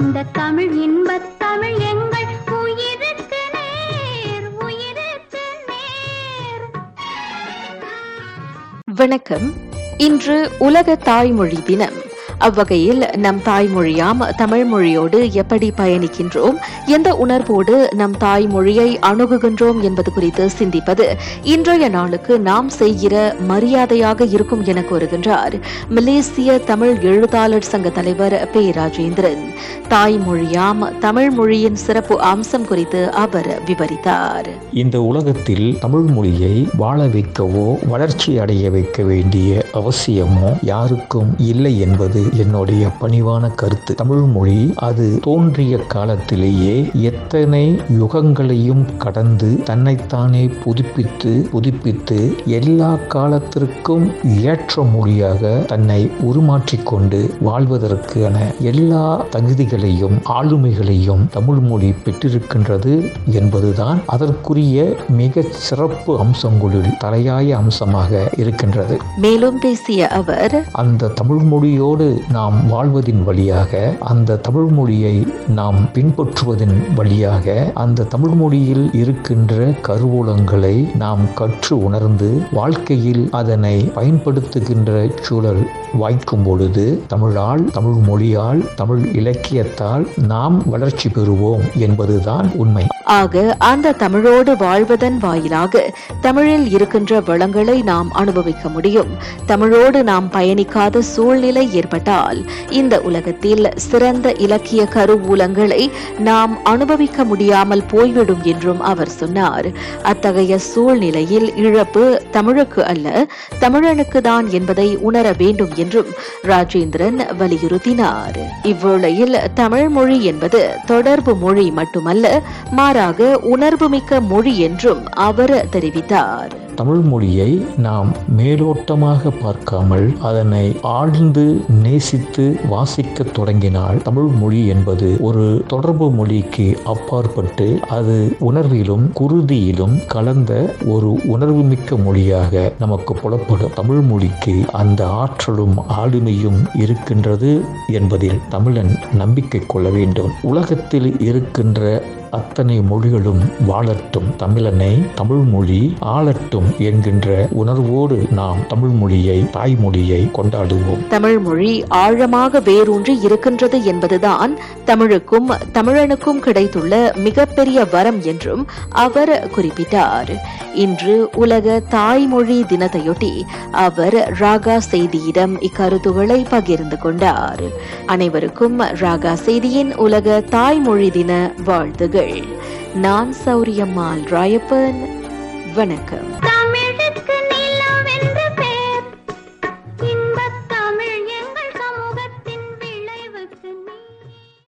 அந்த தமிழ் இன்பத் தமிழ் எங்கள் உயிருக்கு நேர் உயிருக்கு நேர். வணக்கம். இன்று உலக தாய்மொழி தினம். அவ்வகையில் நம் தாய்மொழியாம் தமிழ் மொழியோடு எப்படி பயணிக்கின்றோம்? எந்த உணர்வோடு நம் தாய்மொழியை அணுகுகின்றோம் என்பது குறித்து சிந்திப்பது இன்றைய நாளுக்கு நாம் செய்கிற மரியாதையாக இருக்கும் என கூறுகின்றார் மலேசிய தமிழ் எழுத்தாளர் சங்க தலைவர் பே ராஜேந்திரன். தாய்மொழியாம் தமிழ் மொழியின் சிறப்பு அம்சம் குறித்து அவர் விவரித்தார். இந்த உலகத்தில் தமிழ் மொழியை வாழ வைக்கவோ வளர்ச்சி அடைய வைக்க வேண்டிய அவசியமோ யாருக்கும் இல்லை என்பது என்னுடைய பணிவான கருத்து. தமிழ் மொழி அது தோன்றிய காலத்திலேயே எத்தனை யுகங்களையும் கடந்து தன்னைத்தானே புதுப்பித்து புதுப்பித்து எல்லா காலத்திற்கும் ஏற்ற மொழியாக தன்னை உருமாற்றிக்கொண்டு வாழ்வதற்கான எல்லா தகுதிகளையும் ஆளுமைகளையும் தமிழ் மொழி பெற்றிருக்கின்றது என்பதுதான் அதற்குரிய மிக சிறப்பு அம்சங்களில் தலையாய அம்சமாக இருக்கின்றது. மேலும் பேசிய அவர் அந்த தமிழ் மொழியோடு நாம் வாழ்வதின் வழியாக அந்த தமிழ் மொழியை நாம் பின்பற்றுவதன் வழியாக அந்த தமிழ் மொழியில் இருக்கின்ற கருவூலங்களை நாம் கற்று உணர்ந்து வாழ்க்கையில் அதனை பயன்படுத்துகின்ற சூழல் வாய்க்கும் பொழுது தமிழால் தமிழ் மொழியால் தமிழ் இலக்கியத்தால் நாம் வளர்ச்சி பெறுவோம் என்பதுதான் உண்மை. ஆக அந்த தமிழோடு வாழ்வதன் வாயிலாக தமிழில் இருக்கின்ற வளங்களை நாம் அனுபவிக்க முடியும். தமிழோடு நாம் பயணிக்காத சூழ்நிலை ஏற்பட்டால் இந்த உலகத்தில் சிறந்த இலக்கிய கருவூலங்களை நாம் அனுபவிக்க முடியாமல் போய்விடும் என்றும் அவர் சொன்னார். அத்தகைய சூழ்நிலையில் இழப்பு தமிழுக்கு அல்ல தமிழனுக்கு தான் என்பதை உணர வேண்டும் என்றும் ராஜேந்திரன் வலியுறுத்தினார். இவ்வேளையில் தமிழ் மொழி என்பது தொடர்பு மொழி மட்டுமல்ல மாற மாறாக உணர்வுமிக்க மொழி என்றும் அவர் தெரிவித்தார். தமிழ் மொழியை நாம் மேலோட்டமாக பார்க்காமல் அதனை ஆழ்ந்து நேசித்து வாசிக்க தொடங்கினால் தமிழ் மொழி என்பது ஒரு தொடர்பு மொழிக்கு அப்பாற்பட்டு அது உணர்விலும் குருதியிலும் கலந்த ஒரு உணர்வுமிக்க மொழியாக நமக்கு புலப்படும். தமிழ் மொழிக்கு அந்த ஆற்றலும் ஆளுமையும் இருக்கின்றது என்பதில் தமிழன் நம்பிக்கை கொள்ள வேண்டும். உலகத்தில் இருக்கின்ற அத்தனை மொழிகளும் வாழட்டும் தமிழனை தமிழ் மொழி ஆளட்டும் என்கின்ற உணர்வோடு நாம் தமிழ் மொழியை தாய்மொழியை கொண்டாடுவோம். தமிழ் மொழி ஆழமாக வேரூன்றி இருக்கின்றது என்பதுதான் தமிழுக்கும் தமிழனுக்கும் கிடைத்துள்ள மிகப்பெரிய வரம் என்றும் அவர் குறிப்பிட்டார். இன்று உலக தாய்மொழி தினத்தையொட்டி அவர் ராகா செய்தியிடம் இக்கருத்துகளை பகிர்ந்து கொண்டார். அனைவருக்கும் ராகா செய்தியின் உலக தாய்மொழி தின வாழ்த்துகள். நான் சௌரியம்மாள் ராயப்பன். வணக்கம்.